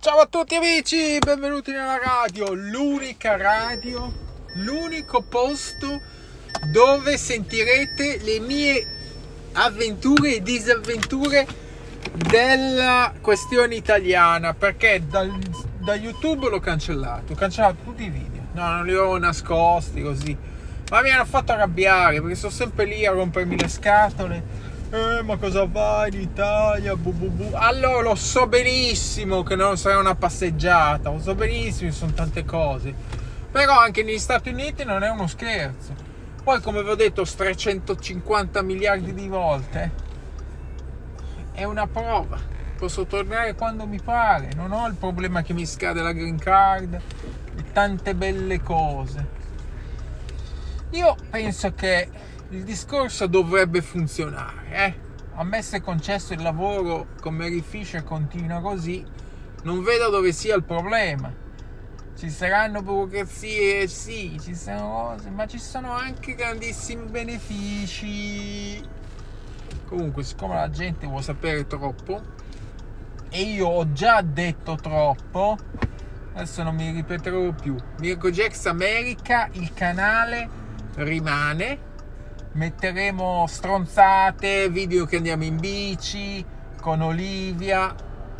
Ciao a tutti amici, benvenuti nella radio, l'unica radio, l'unico posto dove sentirete le mie avventure e disavventure della questione italiana perché dal, da YouTube l'ho cancellato, ho cancellato tutti i video, no, non li ho nascosti così, ma mi hanno fatto arrabbiare perché sono sempre lì a rompermi le scatole eh, ma cosa vai in Italia? Bu, bu, bu. Allora lo so benissimo che non sarà una passeggiata, lo so benissimo che sono tante cose. Però anche negli Stati Uniti non è uno scherzo. Poi, come vi ho detto 350 miliardi di volte, è una prova. Posso tornare quando mi pare, non ho il problema che mi scade la green card e tante belle cose. Io penso che il discorso dovrebbe funzionare. Eh? A me se concesso il lavoro con Mary Fisher continua così, non vedo dove sia il problema. Ci saranno burocrazie, sì, ci sono cose, ma ci sono anche grandissimi benefici. Comunque, siccome la gente vuole sapere troppo, e io ho già detto troppo, adesso non mi ripeterò più. Mirko Jax America, il canale rimane metteremo stronzate, video che andiamo in bici con Olivia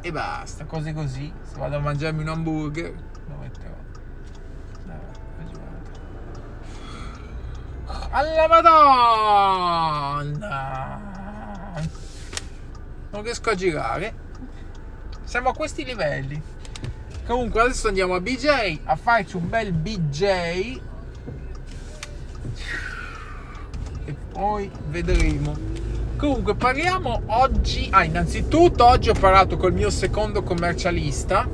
e basta, cose così. Se vado a mangiarmi un hamburger, lo metterò. Alla madonna! Non riesco a girare. Siamo a questi livelli. Comunque adesso andiamo a BJ a farci un bel BJ poi vedremo. Comunque parliamo oggi, ah innanzitutto oggi ho parlato col mio secondo commercialista.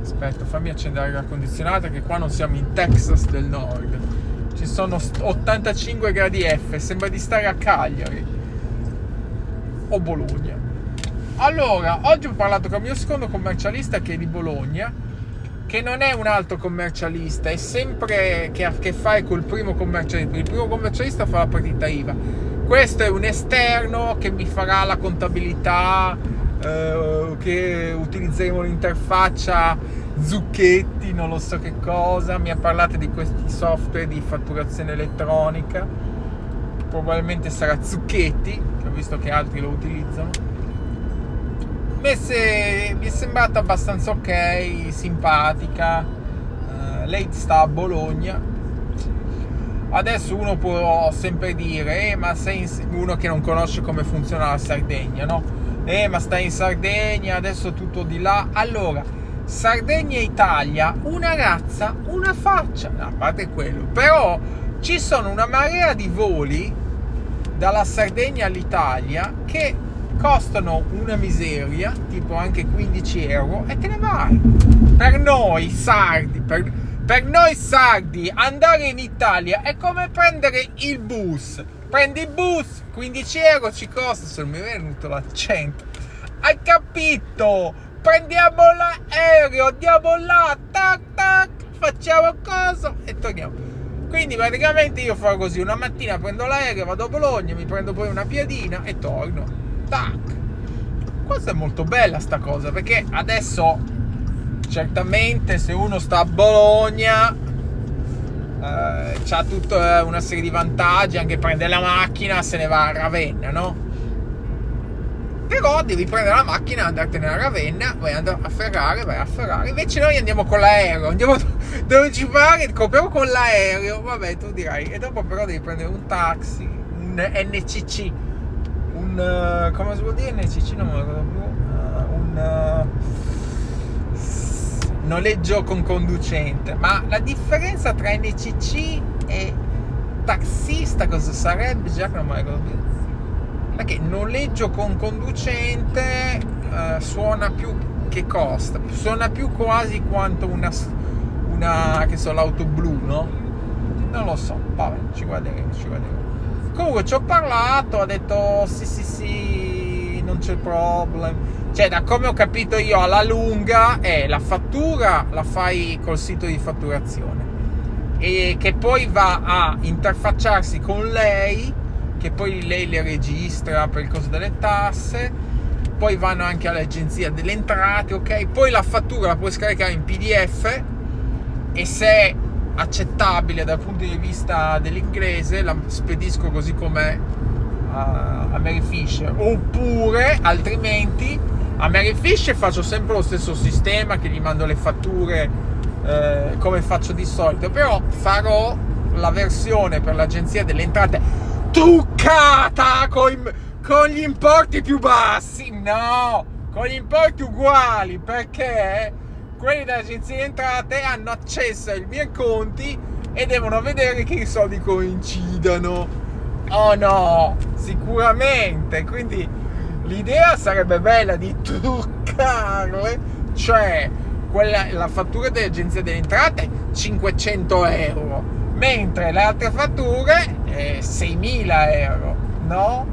Aspetta, fammi accendere l'aria condizionata che qua non siamo in Texas del Nord. Ci sono 85 gradi F, sembra di stare a Cagliari o Bologna. Allora, oggi ho parlato con il mio secondo commercialista che è di Bologna che non è un altro commercialista, è sempre che ha a che fare col primo commercialista. Il primo commercialista fa la partita IVA. Questo è un esterno che mi farà la contabilità, eh, che utilizzeremo l'interfaccia Zucchetti, non lo so che cosa. Mi ha parlato di questi software di fatturazione elettronica. Probabilmente sarà Zucchetti, che ho visto che altri lo utilizzano Invece mi è sembrata abbastanza ok, simpatica. Uh, lei sta a Bologna. Adesso uno può sempre dire, eh, ma sei in... uno che non conosce come funziona la Sardegna, no? Eh, ma stai in Sardegna, adesso tutto di là. Allora, Sardegna e Italia, una razza, una faccia, a parte quello. Però ci sono una marea di voli dalla Sardegna all'Italia che costano una miseria, tipo anche 15 euro, e te ne vai. Per noi sardi, per, per noi sardi, andare in Italia è come prendere il bus. Prendi il bus, 15 euro ci costa, se non mi è venuto l'accento. Hai capito? Prendiamo l'aereo, andiamo là, tac tac, facciamo cosa e torniamo. Quindi praticamente io farò così, una mattina prendo l'aereo, vado a Bologna, mi prendo poi una piadina e torno tac. Questa è molto bella sta cosa perché adesso certamente se uno sta a Bologna eh, c'ha tutta una serie di vantaggi, anche prende la macchina, se ne va a Ravenna, no? Però devi prendere la macchina, andartene a Ravenna, vai a Ferrari, vai a Ferrari. Invece noi andiamo con l'aereo, andiamo dove ci pare, compriamo con l'aereo. Vabbè, tu dirai. E dopo però devi prendere un taxi, un NCC un come si può dire NCC non me lo uh, un uh, noleggio con conducente. Ma la differenza tra NCC e taxista cosa sarebbe? Già che non me lo ricordo più. Perché noleggio con conducente uh, suona più che costa. Suona più quasi quanto una, una che so l'auto blu no? non lo so. Vabbè ci guarderemo ci guarderemo Comunque ci ho parlato, ha detto sì sì sì, non c'è problema. Cioè, da come ho capito io, alla lunga è la fattura la fai col sito di fatturazione e che poi va a interfacciarsi con lei, che poi lei le registra per il costo delle tasse poi vanno anche all'agenzia delle entrate, ok? Poi la fattura la puoi scaricare in PDF e se accettabile dal punto di vista dell'inglese la spedisco così com'è a, Mary Fisher oppure altrimenti a Mary Fisher faccio sempre lo stesso sistema che gli mando le fatture eh, come faccio di solito. Però farò la versione per l'agenzia delle entrate truccata con, con gli importi più bassi. No con gli importi uguali perché quelli dell'agenzia di entrate hanno accesso ai miei conti e devono vedere che i soldi coincidano. Oh no, sicuramente. Quindi l'idea sarebbe bella di truccarle, cioè quella, la fattura dell'agenzia delle entrate 500 euro, mentre le altre fatture eh, 6.000 euro, no?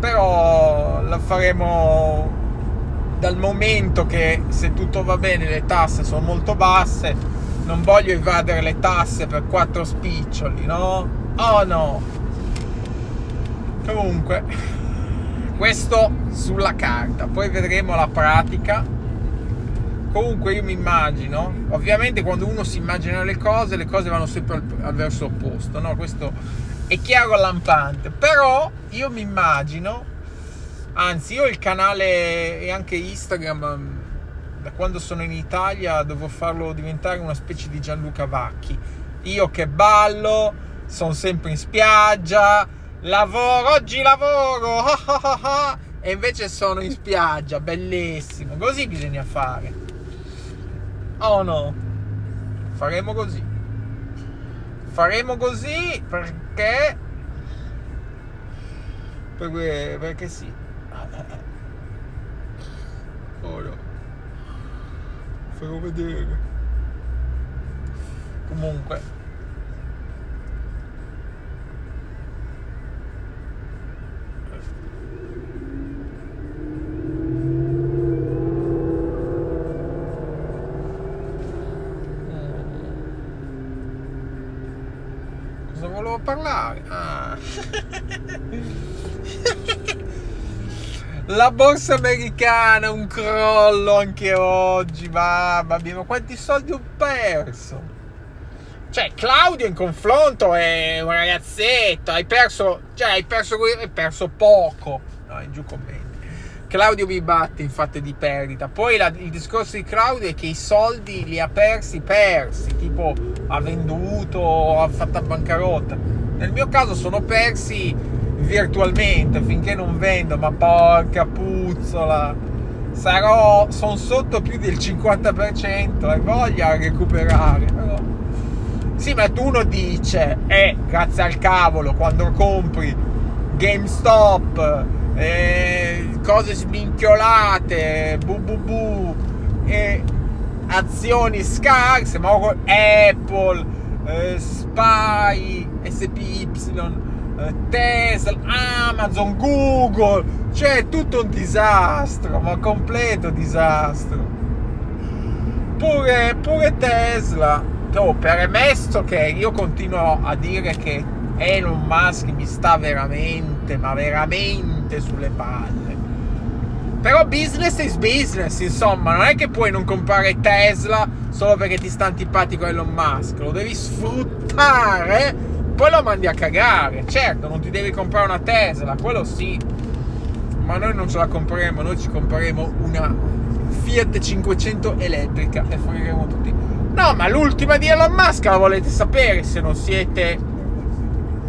Però la faremo dal momento che se tutto va bene le tasse sono molto basse, non voglio evadere le tasse per quattro spiccioli, no? Oh no! Comunque, questo sulla carta, poi vedremo la pratica. Comunque io mi immagino, ovviamente quando uno si immagina le cose, le cose vanno sempre al, al verso opposto, no? Questo è chiaro lampante, però io mi immagino Anzi, io il canale e anche Instagram, mm, da quando sono in Italia, devo farlo diventare una specie di Gianluca Vacchi. Io che ballo, sono sempre in spiaggia, lavoro, oggi lavoro, e invece sono in spiaggia, bellissimo. Così bisogna fare. Oh no, faremo così. Faremo così perché... Perché, perché sì. Ora farò vedere. Comunque. La borsa americana, un crollo anche oggi, mamma mia, ma quanti soldi ho perso? Cioè, Claudio in confronto è un ragazzetto, hai perso, cioè hai perso, hai perso poco. No, in giù commenti. Claudio mi batte in fatto di perdita. Poi la, il discorso di Claudio è che i soldi li ha persi, persi, tipo ha venduto, ha fatto a bancarotta. Nel mio caso sono persi virtualmente finché non vendo, ma porca puzzola, sarò, sono sotto più del 50% e voglia recuperare. Però. Sì, ma tu uno dice, eh, grazie al cavolo, quando compri GameStop, eh, cose sminchiolate, bu bu bu, e azioni scarse, ma Apple, eh, Spy, SPY, eh, Tesla, Amazon, Google, cioè tutto un disastro, ma completo disastro. Pure, pure Tesla, oh, premesso che io continuo a dire che Elon Musk mi sta veramente, ma veramente sulle palle. Però business is business, insomma, non è che puoi non comprare Tesla solo perché ti sta antipatico Elon Musk, lo devi sfruttare poi lo mandi a cagare. Certo, non ti devi comprare una Tesla, quello sì. Ma noi non ce la compreremo, noi ci compreremo una Fiat 500 elettrica e fregheremo tutti. No, ma l'ultima di Elon Musk la volete sapere se non siete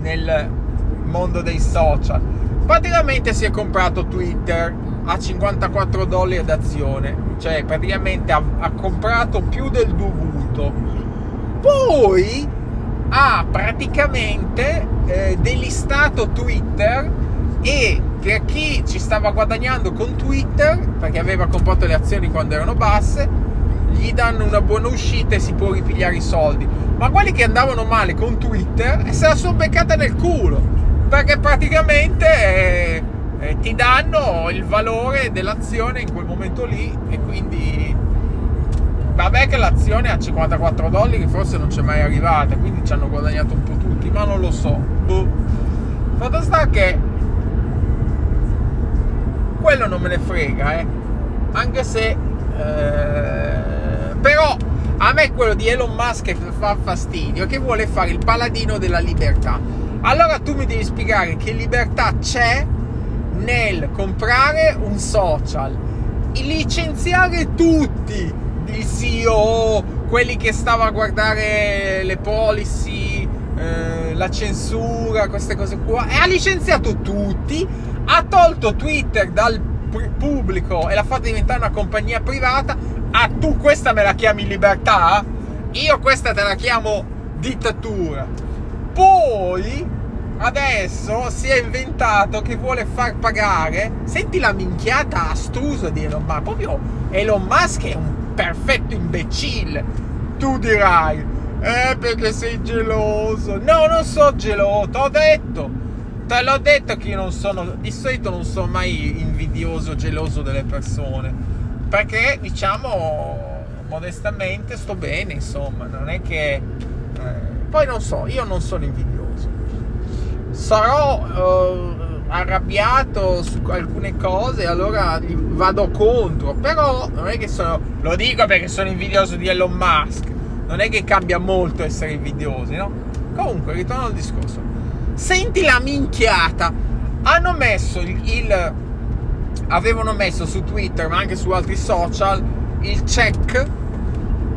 nel mondo dei social. Praticamente si è comprato Twitter a 54 dollari d'azione, cioè praticamente ha, ha comprato più del dovuto. Poi ha praticamente eh, delistato Twitter e per chi ci stava guadagnando con Twitter, perché aveva comprato le azioni quando erano basse, gli danno una buona uscita e si può ripigliare i soldi. Ma quelli che andavano male con Twitter se la sono beccata nel culo, perché praticamente eh, eh, ti danno il valore dell'azione in quel momento lì e quindi Vabbè che l'azione a 54 dollari forse non c'è mai arrivata, quindi ci hanno guadagnato un po' tutti, ma non lo so. Boh. Fatto sta che quello non me ne frega, eh. Anche se... Eh, però a me quello di Elon Musk fa fastidio, che vuole fare il paladino della libertà. Allora tu mi devi spiegare che libertà c'è nel comprare un social, licenziare tutti, il CEO, quelli che stavano a guardare le policy, eh, la censura, queste cose qua, e ha licenziato tutti, ha tolto Twitter dal pubblico e l'ha fatto diventare una compagnia privata. Ah, tu questa me la chiami libertà? Io questa te la chiamo dittatura. Poi adesso si è inventato che vuole far pagare. Senti la minchiata astrusa di Elon Musk. Proprio Elon Musk è un perfetto imbecille. Tu dirai, eh, perché sei geloso. No, non sono geloso, ho detto. Te l'ho detto che io non sono, di solito non sono mai invidioso, geloso delle persone. Perché, diciamo, modestamente sto bene, insomma, non è che... Eh, poi non so, io non sono invidioso. Sarò eh, arrabbiato su alcune cose, allora vado contro. Però non è che sono... Lo dico perché sono invidioso di Elon Musk non è che cambia molto essere invidiosi, no? Comunque, ritorno al discorso. Senti la minchiata. Hanno messo il, il avevano messo su Twitter, ma anche su altri social, il check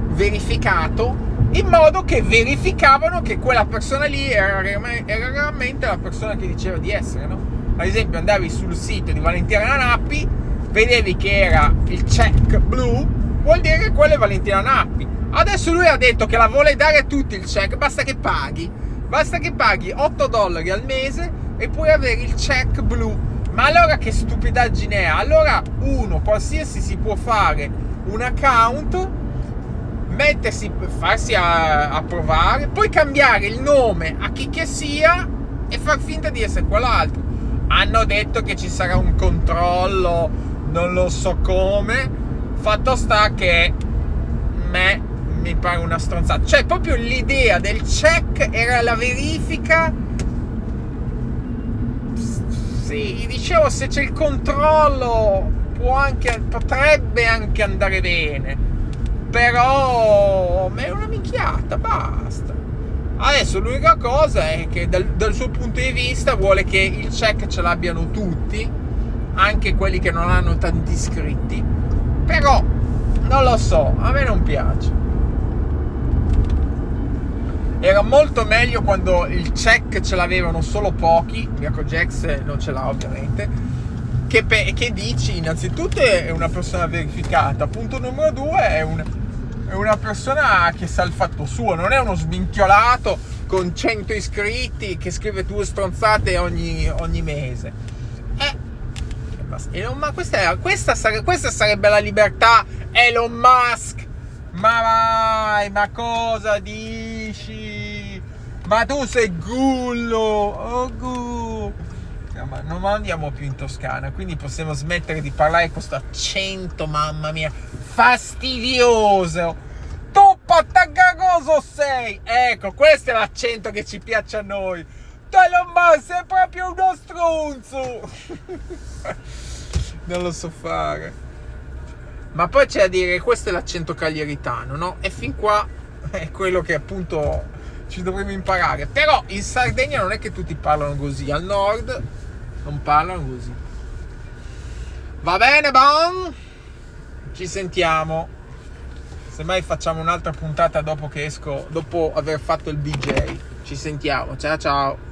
verificato in modo che verificavano che quella persona lì era, era realmente la persona che diceva di essere, no? Ad esempio, andavi sul sito di Valentina Nappi, vedevi che era il check blu, vuol dire che quella è Valentina Nappi Adesso lui ha detto che la vuole dare a tutti il check, basta che paghi. Basta che paghi 8 dollari al mese e puoi avere il check blu. Ma allora che stupidaggine è? Allora uno, qualsiasi si può fare un account, mettersi, farsi approvare, poi cambiare il nome a chi che sia e far finta di essere quell'altro. Hanno detto che ci sarà un controllo, non lo so come. Fatto sta che me mi pare una stronzata. Cioè, proprio l'idea del check era la verifica. Sì, dicevo, se c'è il controllo può anche, potrebbe anche andare bene. Però è una minchiata, basta. Adesso l'unica cosa è che dal, dal suo punto di vista vuole che il check ce l'abbiano tutti, anche quelli che non hanno tanti iscritti. Però non lo so, a me non piace. Era molto meglio quando il check ce l'avevano solo pochi, Mirko Jax non ce l'ha ovviamente, che, che, dici innanzitutto è una persona verificata, punto numero due è, un, è, una persona che sa il fatto suo, non è uno sminchiolato con 100 iscritti che scrive due stronzate ogni, ogni mese. Eh, ma questa, questa, sare- questa sarebbe la libertà Elon Musk ma vai, ma cosa dici? Ma tu sei gullo! Oh, gu. Ma non andiamo più in Toscana, quindi possiamo smettere di parlare questo accento, mamma mia, fastidioso! Tu pattagagoso sei! Ecco, questo è l'accento che ci piace a noi! Elon Musk è proprio uno stronzo! non lo so fare. Ma poi c'è da dire, questo è l'accento caglieritano, no? E fin qua è quello che appunto ci dovremmo imparare. Però in Sardegna non è che tutti parlano così, al nord non parlano così. Va bene, bon? Ci sentiamo. Semmai facciamo un'altra puntata dopo che esco, dopo aver fatto il BJ. Ci sentiamo. Ciao ciao.